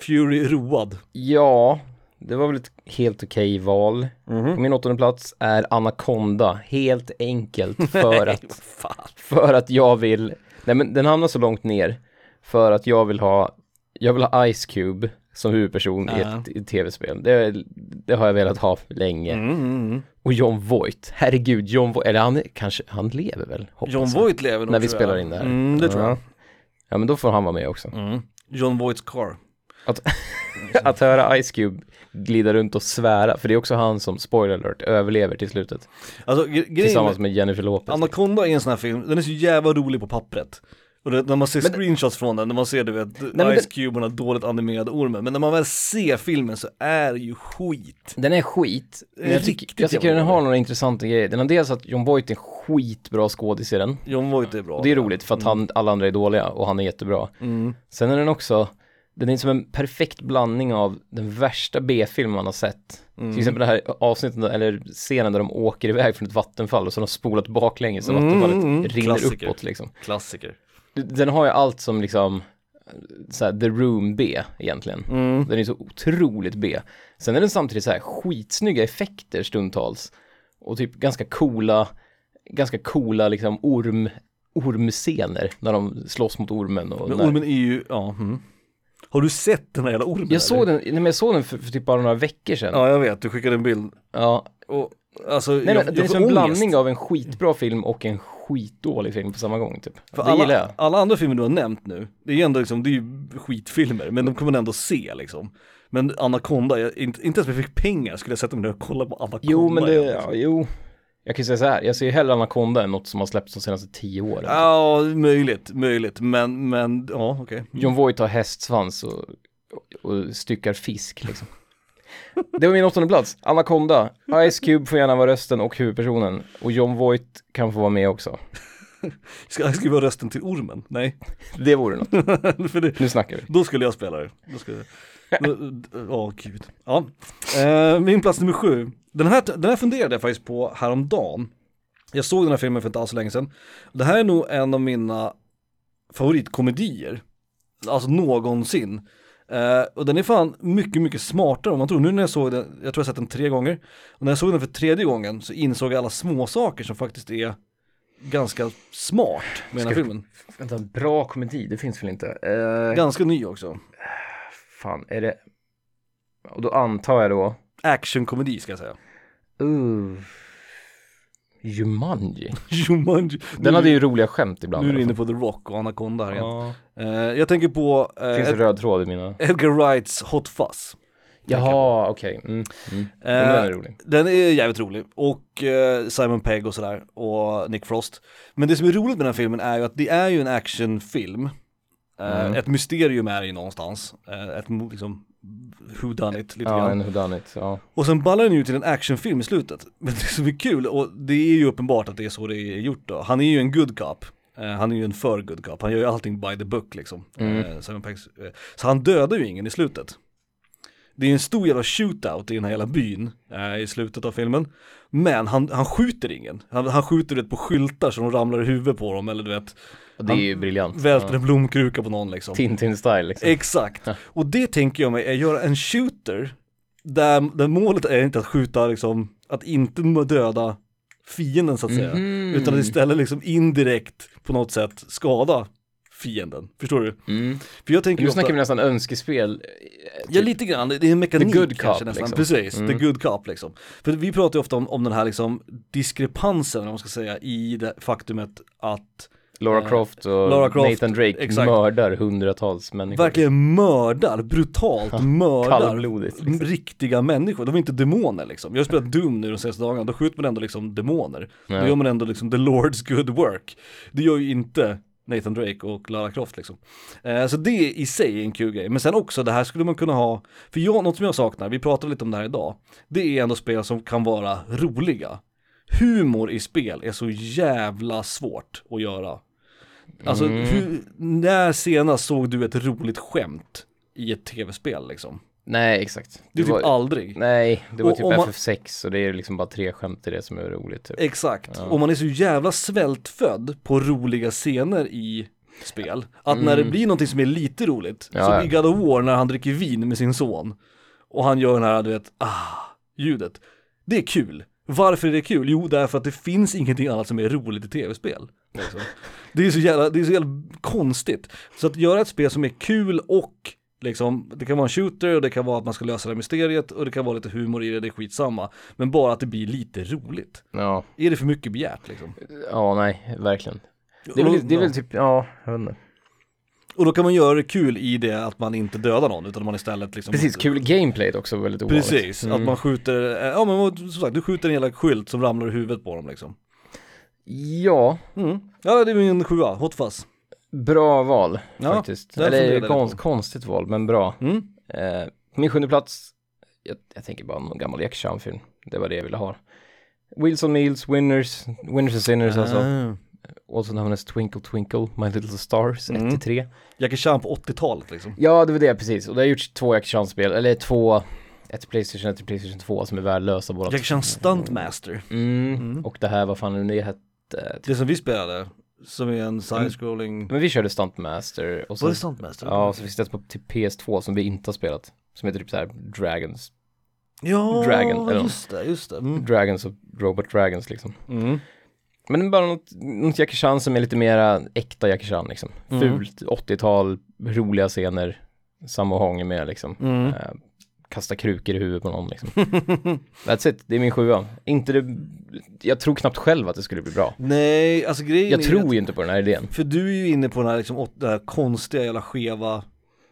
Fury road.
Ja, det var väl ett helt okej val. På min åttonde plats är Anaconda, helt enkelt för att,
Fan.
för att jag vill, nej men den hamnar så långt ner, för att jag vill ha, jag vill ha Ice Cube som huvudperson i
Ja.
ett, i ett tv-spel. Det, det har jag velat ha länge.
Mm, mm, mm.
Och John Voight, herregud, John Voight, eller han kanske, han lever väl?
John. Voight lever nog
När vi
tror
spelar
jag.
in det här.
Mm, det tror jag.
Ja, men då får han vara med också.
Mm. John Voights car.
Att höra Ice Cube glida runt och svära, för det är också han som, spoiler alert, överlever till slutet.
Alltså
Tillsammans
med
Jennifer Lopez.
Anaconda är en sån här film, den är så jävla rolig på pappret. Och det, när man ser
Men-
screenshots från den, när man ser du vet,
men
Ice Cube och den dåligt animerade ormen. Men när man väl ser filmen så är det ju skit.
Den är skit,
är
men jag, tycker, jag tycker den har några intressanta grejer. Den har dels att John Voight är en skitbra skådis i den.
John Voight är bra.
Och det är roligt för att han, alla andra är dåliga och han är jättebra.
Mm.
Sen är den också, den är som en perfekt blandning av den värsta B-film man har sett.
Mm.
Till exempel det här avsnittet, eller scenen där de åker iväg från ett vattenfall och så har de spolat baklänges så
Mm,
vattenfallet
mm,
rinner
klassiker.
uppåt liksom.
Klassiker.
Den har ju allt som liksom, så här, The Room B egentligen.
Mm.
Den är så otroligt B. Sen är den samtidigt så här skitsnygga effekter stundtals. Och typ ganska coola, ganska coola liksom orm, ormscener när de slåss mot ormen och
Men ormen är ju, ja. Mm. Har du sett den här jävla ormen?
Jag såg
eller?
den, nej, men jag såg den för, för typ bara några veckor sedan.
Ja jag vet, du skickade en bild.
Ja.
Och, alltså,
Nej men
jag,
det är
jag
som
får
en
ångest.
blandning av en skitbra film och en skitdålig film på samma gång typ.
För
det gillar
alla,
jag.
alla andra filmer du har nämnt nu, det är ju ändå liksom, det är ju skitfilmer, men de kommer man ändå se liksom. Men Anaconda, jag, inte, inte ens om jag fick pengar skulle jag sätta mig ner och kolla på Anaconda
Jo men det,
igen,
ja,
liksom.
jo. Jag kan säga så här, jag ser hellre Anaconda än något som har släppts de senaste tio åren.
Ja, möjligt, möjligt, men, men, ja okej.
John Voight har hästsvans och, och, styckar fisk liksom. Det var min åttonde plats. Anaconda. Ice Cube får gärna vara rösten och huvudpersonen. Och John Voight kan få vara med också.
Ska jag skriva rösten till ormen? Nej,
Det vore något.
det,
Nu snackar vi.
då skulle jag spela det. Då skulle åh gud. Ja, eh, min plats nummer sju. Den här, den här funderade jag faktiskt på häromdagen. Jag såg den här filmen för inte alls så länge sedan. Det här är nog en av mina favoritkomedier. Alltså någonsin. Eh, och den är fan mycket, mycket smartare än man tror. Nu när jag såg den, jag tror jag sett den tre gånger. Och när jag såg den för tredje gången så insåg jag alla små saker som faktiskt är ganska smart med den här filmen.
Vänta, bra komedi, det finns väl inte? Uh,
Ganska ny också.
Fan, är det... Och då antar jag då...
Actionkomedi ska jag säga.
Uh, Jumanji.
Jumanji.
Den hade ju roliga skämt ibland.
Nu är du
alla
inne på The Rock och Anaconda här igen.
Ja.
Eh, jag tänker på eh,
Finns en
Ed-
röd tråd i mina...
Edgar Wrights Hot Fuzz.
Jaha, okej. Mm. Mm. Den
Eh,
är rolig.
Den är jävligt rolig. Och Simon Pegg och sådär. Och Nick Frost. Men det som är roligt med den här filmen är ju att det är ju en actionfilm. Eh,
Mm.
Ett mysterium är ju någonstans. Eh, ett liksom who done it lite
Ja,
grann.
en whodunit. Ja.
Och sen ballar den ju till en actionfilm i slutet. Men det som är kul, och det är ju uppenbart att det är så det är gjort då. Han är ju en good cop. Eh, han är ju en för good cop. Han gör ju allting by the book liksom.
Mm.
Eh, eh, så han dödar ju ingen i slutet. Det är en stor jävla shootout i den här hela byn eh, i slutet av filmen. Men han, han skjuter ingen. Han, han skjuter det på skyltar så de ramlar i huvudet på dem eller du vet,
Och det är ju briljant.
välter en blomkruka på någon liksom.
Tintin-style liksom.
Exakt. Och det tänker jag mig är göra en shooter där, där målet är inte att skjuta liksom, att inte döda fienden så att säga.
Mhm.
Utan att istället liksom indirekt på något sätt skada fienden. Förstår du?
Mm.
För jag tänker
Nu
ofta,
snackar vi nästan önskespel.
ja lite grann, det är en mekanik
The good
kanske
cop,
nästan.
liksom.
Precis,
Mm.
the good cop liksom. För vi pratar ju ofta om, om den här liksom diskrepansen, om man ska säga, i det faktumet att
Laura
Eh,
Croft och
Lara Croft,
Nathan Drake
exakt.
mördar hundratals människor.
Verkligen mördar, brutalt mördar
Kallblodigt. Liksom.
riktiga människor. De är inte demoner liksom. Jag har spelat Doom nu de senaste dagarna, då skjuter man ändå liksom demoner. Då
Ja.
gör man ändå liksom the Lord's good work. Det gör ju inte Nathan Drake och Lara Croft liksom. Eh, så det i sig är en kul grej. Men sen också, det här skulle man kunna ha, för jag, något som jag saknar, vi pratade lite om det här idag, det är ändå spel som kan vara roliga. Humor i spel är så jävla svårt att göra. Alltså,
Mm.
hur, när senast såg du ett roligt skämt i ett tv-spel liksom?
Nej, exakt.
Det är typ aldrig.
Nej, det var
Och
typ
man-
FF6 och det är liksom bara tre skämt i det som är roligt typ.
Exakt,
Ja.
och man är så jävla svältfödd på roliga scener i spel, att när det
Mm.
blir någonting som är lite roligt,
Ja,
som
ja.
i God of War när han dricker vin med sin son, och han gör den här, du vet, ah, ljudet. Det är kul. Varför är det kul? Jo, därför att det finns ingenting annat som är roligt i tv-spel. Liksom. Det är så jävla, det är så jävla konstigt. Så att göra ett spel som är kul och liksom, det kan vara en shooter och det kan vara att man ska lösa det här mysteriet och det kan vara lite humor i det, det är skitsamma. Men bara att det blir lite roligt.
Ja,
Är det för mycket begärt liksom?
ja nej, verkligen. Det är väl, det är väl typ, ja, jag vet inte.
Och då kan man göra det kul i det att man inte dödar någon utan man istället liksom
Precis, kul gameplay också väldigt ovanligt.
Precis,
Mm.
att man skjuter, eh, ja men som sagt, du skjuter en hela skylt som ramlar i huvudet på dem liksom.
Ja,
Mm. Ja det är min sjua, hot fuzz.
Bra val
Ja,
faktiskt. Eller konst, konstigt val, men bra.
Mm.
Eh, min sjunde plats, jag, jag tänker bara någon gammal Jack Chan-film. Det var det jag ville ha. Wheels on Meals, Winners, Winners and Sinners alltså.
Ah.
Also known as Twinkle Twinkle, My Little Stars,
Mm.
1-3.
Jackie Chan på 80-talet liksom.
Ja, det var det precis. Och det har gjorts två Jack Chan-spel, eller två, ett till Playstation, ett till Playstation 2 som är värdelösa båda
Jackie Chan Stuntmaster.
Mm.
Mm.
och det här, vad fan nu det hette?
Det som vi spelade, som är en side-scrolling,
Men vi körde Stuntmaster och så,
var det Stuntmaster?
ja, och så finns det ett på till PS2 som vi inte har spelat. Som heter typ så här Dragons,
ja
Dragon, eller-
just det, just det. Mm.
Dragons och Robot Dragons liksom.
Mm.
Men bara något, något Jackie Chan som är lite mera äkta Jackie Chan liksom.
Mm.
Fult, 80-tal, roliga scener, Sammo Hong är med liksom.
Mm.
Kasta krukor i huvudet på någon liksom. That's it, det är min sjua. Inte det, jag tror knappt själv att det skulle bli bra.
Nej, alltså grejen
Jag
är
tror
att,
ju inte på den här idén.
För du är ju inne på den här, liksom, den här konstiga jävla skeva,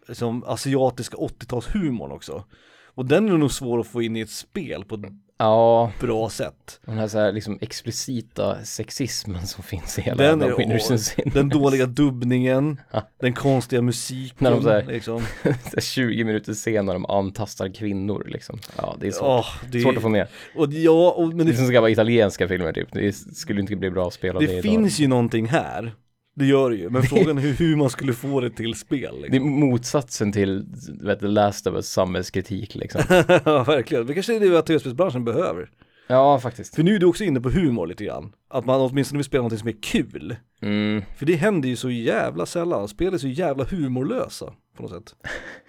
liksom asiatiska 80-talshumorn också. Och den är nog svår att få in i ett spel på
Ja,
bra sätt.
den här, så här liksom explicita sexismen som finns i hela
Den är-. Den dåliga dubbningen, den konstiga musiken,
När de så här-
liksom.
Så här 20 minuter senare de antastar kvinnor liksom. Ja, det är svårt.
Åh, det,
Svårt att få med.
Och ja, och, men
Det är
det,
som ska vara italienska filmer typ. Det skulle inte bli bra att spela det,
det
idag.
finns ju någonting här. Det gör det ju, men frågan är hur, man skulle få det till spel
Det är
liksom.
motsatsen till, du vet, The Last of Us samhällskritik liksom.
Ja, verkligen. Det kanske är det att tv-spelsbranschen behöver.
Ja, faktiskt.
För nu är du också inne på humor lite grann. Att man åtminstone vill spela någonting som är kul.
Mm.
För det händer ju så jävla sällan. Spel är så jävla humorlösa på något sätt.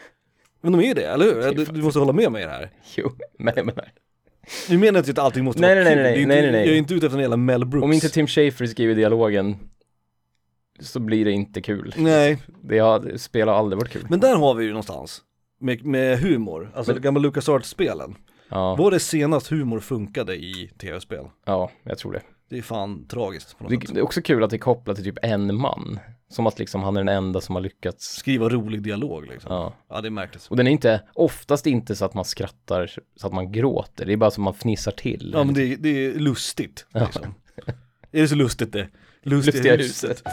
Men de är det, eller hur? Du, du måste hålla med mig i det här.
Jo, men jag menar.
Nu menar jag inte att allting måste
Nej,
vara
nej,
kul.
nej, nej,
inte,
nej, nej.
Jag är inte ute efter en jävla Mel Brooks.
Om inte Tim Schafer skriver dialogen så blir det inte kul.
Nej,
Det har, spel har aldrig varit kul.
men där har vi ju någonstans. Med, med humor, alltså
Men-
gamla LucasArts-spelen.
Ja,
Var det senast humor funkade i tv-spel?
ja, jag tror det.
Det är fan tragiskt på något
det.
sätt.
Det är också kul att det är kopplat till typ en man. Som att liksom han är den enda som har lyckats.
Skriva rolig dialog liksom. Ja,
Ja.
det är märkligt.
Och den är inte, oftast inte så att man skrattar så att man gråter. Det är bara som man fnissar till.
Ja men det, det är lustigt liksom. Är det så lustigt det? Lustiga,
Lustiga
huset.
huset.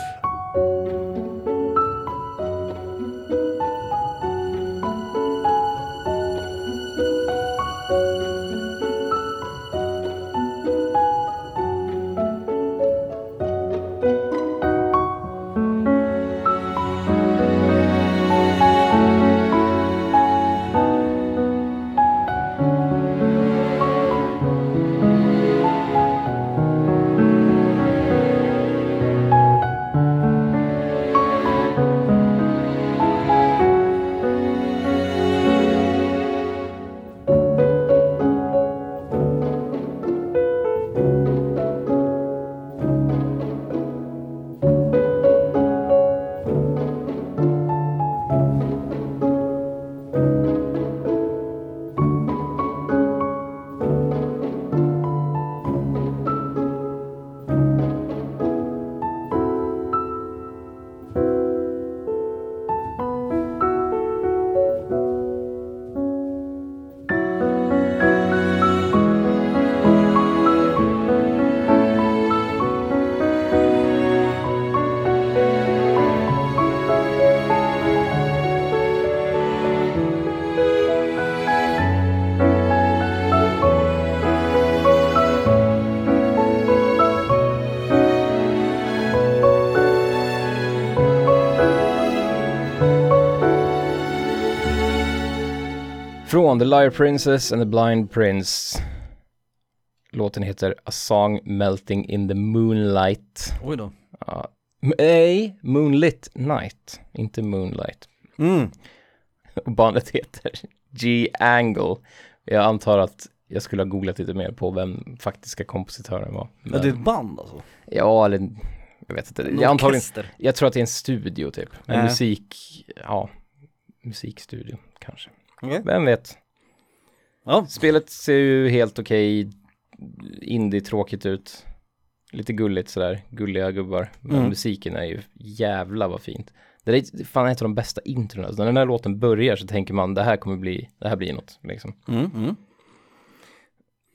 Från The Liar Princess and the Blind Prince. Låten heter A Song Melting in the Moonlight.
Oj då.
Ja, nej, Moonlit Night, inte Moonlight.
Mm.
Och bandet heter G-Angle. Jag antar att jag skulle ha googlat lite mer på vem faktiska kompositören var.
Men
Men,
det är ett band alltså?
Ja, eller jag vet inte. Jag, antagligen, jag tror att det är en studio typ. En
Äh.
musik, ja, musikstudio kanske.
Okej.
Vem vet?
Ja.
Spelet ser ju helt okej, indie-tråkigt ut. Lite gulligt sådär, gulliga gubbar. Men
Mm.
musiken är ju jävla vad fint. Det är fan ett av de bästa introna. Alltså, när den här låten börjar så tänker man det här kommer bli, det här blir något liksom.
Mm, mm.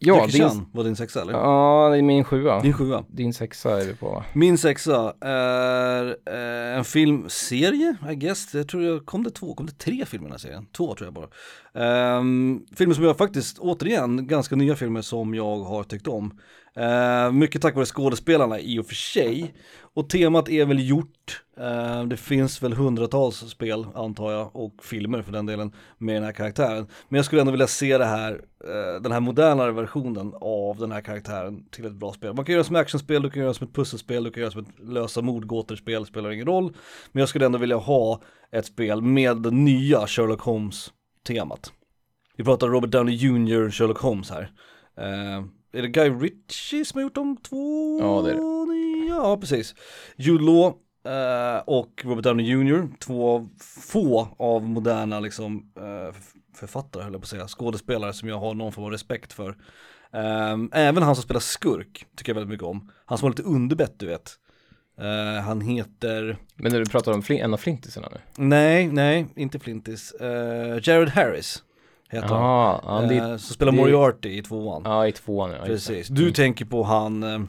Ja,
Jackie
din,
var din sexa eller?
ja, det är min sjua.
Din sjua.
Din sexa är du på va?
Min sexa är eh, en filmserie, I guess. Jag tror jag, kom det två, kom det tre filmer i den här serien? Två tror jag bara. Um, filmer som jag faktiskt, återigen, ganska nya filmer som jag har tyckt om. Eh, mycket tack vare skådespelarna i och för sig. Och temat är väl gjort. Eh, det finns väl hundratals spel antar jag och filmer för den delen med den här karaktären. Men jag skulle ändå vilja se det här, eh, den här modernare versionen av den här karaktären till ett bra spel. Man kan göra som actionspel, du kan göra som ett pusselspel, du kan göra som ett lösa mordgåtor-spel, spelar ingen roll. Men jag skulle ändå vilja ha ett spel med det nya Sherlock Holmes-temat. Vi pratar Robert Downey Jr. Sherlock Holmes här. Eh, är det Guy Ritchie som har gjort de två?
Ja, det är
Ja, precis. Jude Law eh, och Robert Downey Jr. Två av få av moderna liksom f- författare, höll jag på att säga, skådespelare som jag har någon form av respekt för. Eh, även han som spelar skurk tycker jag väldigt mycket om. Han som har lite underbett, du vet. Eh, han heter,
Men när du pratar om en av flintisarna nu?
nej, nej, inte Flintis. Jared Harris heter han.
Ja, ja, det,
Eh, som spelar
det-
Moriarty i tvåan.
ja i tvåan ja.
Precis. Du tänker på han, eh,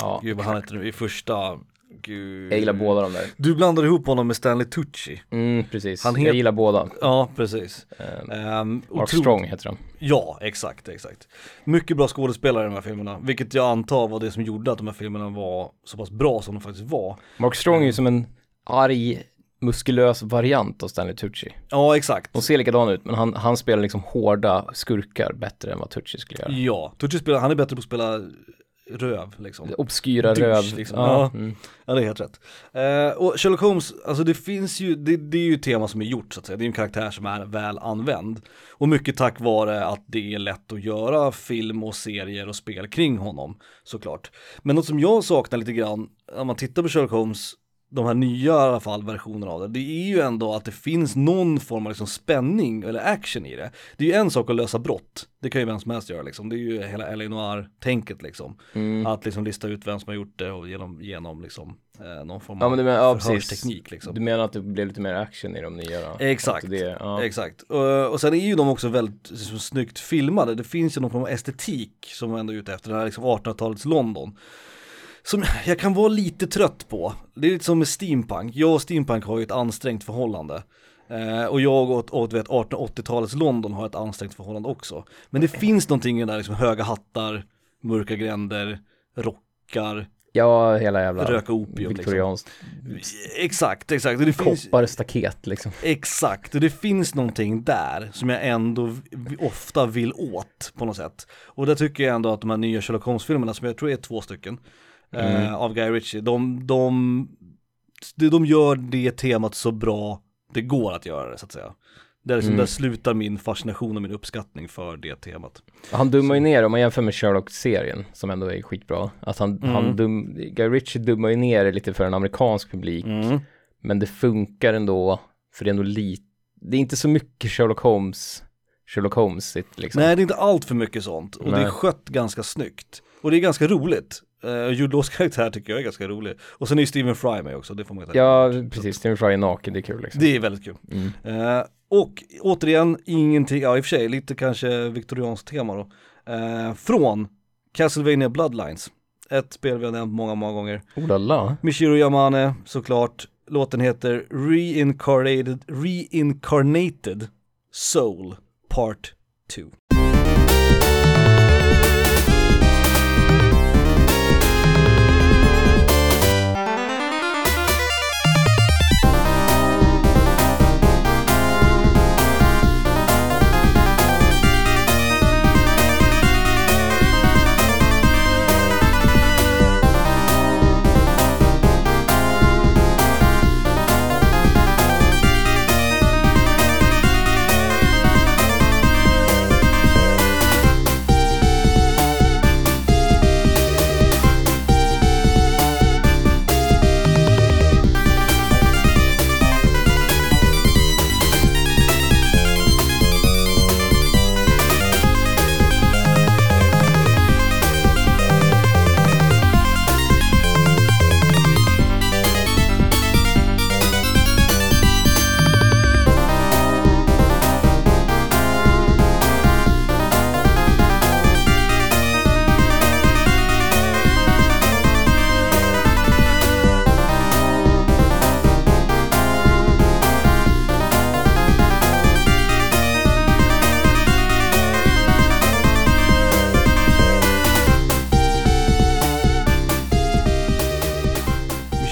Ja,
gud vad han heter nu i första, gud.
jag gillar båda de där.
Du blandade ihop honom med Stanley Tucci.
Mm, precis.
Han het-
Jag gillar båda.
Ja, precis.
Um,
Um,
Mark Strong heter han.
Ja, exakt, exakt. Mycket bra skådespelare i de här filmerna, vilket jag antar var det som gjorde att de här filmerna var så pass bra som de faktiskt var.
Mark Strong är ju som en arg, muskulös variant av Stanley Tucci.
Ja, exakt.
De ser likadana ut, men han, han spelar liksom hårda skurkar bättre än vad Tucci skulle göra.
Ja, Tucci spelar, han är bättre på att spela röv liksom.
Obskyra
Douche,
röv.
liksom.
Ja. Mm.
Ja det är helt rätt. Eh, och Sherlock Holmes, alltså det finns ju, det, det är ju ett tema som är gjort så att säga, det är en karaktär som är väl använd. Och mycket tack vare att det är lätt att göra film och serier och spel kring honom, såklart. Men något som jag saknar lite grann, när man tittar på Sherlock Holmes, de här nya i alla fall versionerna av det, det är ju ändå att det finns någon form av liksom spänning eller action i det. Det är ju en sak att lösa brott, det kan ju vem som helst göra liksom, det är ju hela L.A. Noir-tänket liksom.
Mm.
Att liksom lista ut vem som har gjort det och genom, genom liksom eh, någon form
Ja,
av
du menar, ja,
förhörsteknik liksom.
Du menar att det blev lite mer action i de nya då?
Exakt.
Det, ja.
Exakt. Och, och sen är ju de också väldigt liksom, snyggt filmade. Det finns ju någon form av estetik som man ändå är ute efter, det här liksom 1800-talets London. Som jag kan vara lite trött på. Det är lite som med steampunk. Jag och steampunk har ju ett ansträngt förhållande. Eh, och jag och, och du vet 1880-talets London har ett ansträngt förhållande också. Men det finns någonting i den där liksom höga hattar, mörka gränder, rockar,
ja, hela jävla
röka opium liksom.
viktorianskt
Exakt, exakt. Och det finns,
kopparstaket liksom.
exakt, och det finns någonting där som jag ändå ofta vill åt på något sätt. Och där tycker jag ändå att de här nya Sherlock Holmes-filmerna, som jag tror är två stycken,
Mm.
eh, av Guy Ritchie, de, de, de, gör det temat så bra det går att göra det så att säga. Där, liksom,
Mm.
där slutar min fascination och min uppskattning för det temat.
Han dummar ju ner, om man jämför med Sherlock-serien, som ändå är skitbra, att han,
Mm.
han dum, Guy Ritchie dummar ju ner det lite för en amerikansk publik,
Mm.
men det funkar ändå, för det är ändå lite, det är inte så mycket Sherlock Holmes, Sherlock Holmes liksom.
Nej, det är inte allt för mycket sånt och det är
Nej.
skött ganska snyggt. Och det är ganska roligt. Uh, Jude Laws karaktär tycker jag är ganska rolig. Och sen är ju Stephen Fry med också, det får man ju
Ja, precis, Stephen Fry är naken, det är kul liksom.
Det är väldigt kul.
Mm.
Eh, och återigen, ingenting, ja i och för sig lite kanske viktorianskt tema då. Eh, från Castlevania Bloodlines. Ett spel vi har nämnt många, många gånger.
Oh la la.
Michiru Yamane såklart. Låten heter Reincarnated, Reincarnated Soul Part 2.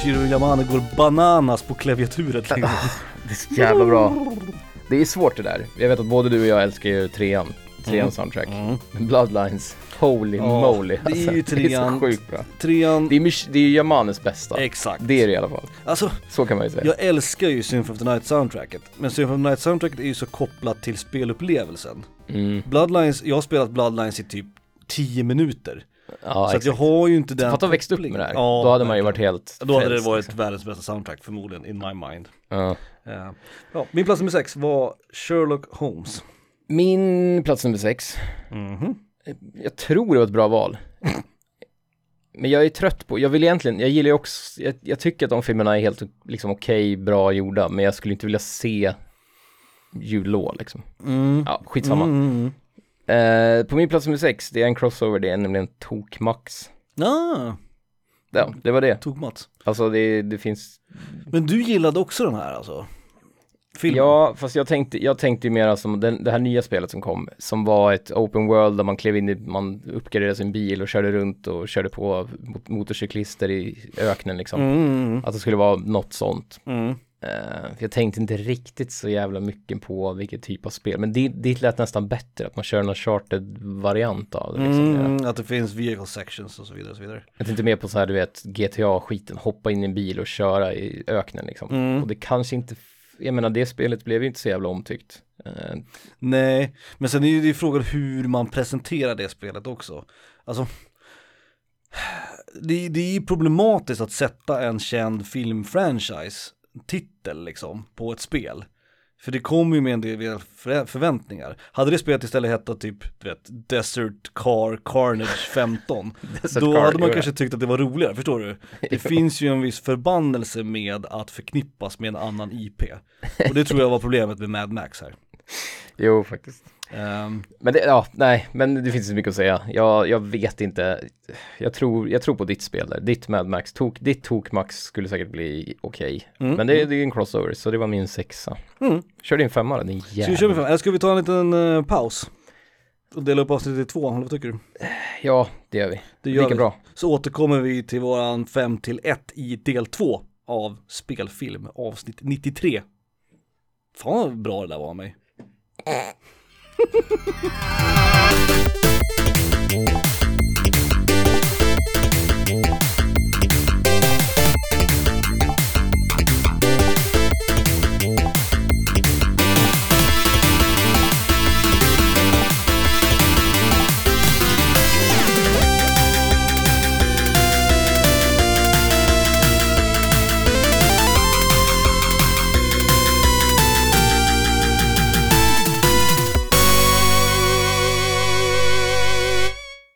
Shigeru Yamane går bananas på klaviaturet liksom.
Det är så jävla bra. Det är svårt det där. Jag vet att både du och jag älskar ju trean, trean
Mm.
soundtrack.
Mm.
Bloodlines, holy
Ja,
moly.
det är ju
det är
trean.
så sjukt bra.
Trean,
Det är, Mich- det är Yamanes bästa.
exakt.
Det är det i alla fall.
Alltså,
Så kan man ju säga.
jag älskar ju Symphony of the Night soundtracket. Men Symphony of the Night soundtracket är ju så kopplat till spelupplevelsen.
Mm.
Bloodlines, jag har spelat Bloodlines i typ 10 minuter.
Ja,
så att jag har ju inte den
Fatta att växt upp med det här.
Ja,
Då hade man ju varit helt
Då hade det varit
liksom.
världens bästa soundtrack förmodligen, in my mind.
Ja.
Eh, ja, min plats nummer sex var Sherlock Holmes.
Min plats nummer sex.
Mhm.
Jag tror det var ett bra val. Men jag är trött på, jag vill egentligen, jag gillar ju också, jag, jag tycker att de filmerna är helt liksom okej, bra gjorda, men jag skulle inte vilja se Jude Law liksom.
Mm.
Ja, skitsamma.
Mm.
Eh, på min plats nummer sex, det är en crossover, det är nämligen Tok Max.
Ah,
Ja, det var det.
tog Mats.
Alltså det, det finns,
Men du gillade också den här alltså? Filmen?
ja, fast jag tänkte, jag tänkte ju mer som den, det här nya spelet som kom, som var ett open world där man klev in i, man uppgraderade sin bil och körde runt och körde på mot- motorcyklister i öknen liksom.
Mm.
Att det skulle vara något sånt.
Mm.
För jag tänkte inte riktigt så jävla mycket på vilket typ av spel. Men det, det lät nästan bättre att man kör någon charted variant av det. Liksom.
Mm, att det finns vehicle sections och så vidare och så vidare.
Jag tänkte mer på så här, du vet, GTA-skiten, hoppa in i en bil och köra i öknen liksom.
Mm.
Och det kanske inte, jag menar det spelet blev ju inte så jävla omtyckt. Eh,
Nej, men sen är ju det frågan hur man presenterar det spelet också. Alltså, det, det är ju problematiskt att sätta en känd filmfranchise titel liksom på ett spel. För det kommer ju med en del för- förväntningar. Hade det spelet istället hetat typ, du vet, Desert Car Carnage 15,
Desert
då
Car,
hade man kanske tyckt att det var roligare, förstår du? Det finns ju en viss förbannelse med att förknippas med en annan IP. Och det tror jag var problemet med Mad Max här.
jo, faktiskt.
Ehm,
Men det, ja, nej, men det finns inte så mycket att säga. Jag, jag vet inte. Jag tror, jag tror på ditt spel där. Ditt Mad Max, tok, ditt Tok Max skulle säkert bli okej.
Mm,
Men det, det är en crossover, så det var min sexa.
Mm.
Kör din femma då, din
Ska vi köra med
jävel.
fem? Eller ska vi ta en liten eh, paus? Och dela upp avsnittet i två, eller vad tycker du?
Ja, det gör vi.
Det gör
Lika
vi.
bra.
Så återkommer vi till våran 5 till 1 i del 2 av spelfilm, avsnitt 93. Fan vad bra det där var av mig. Thank you.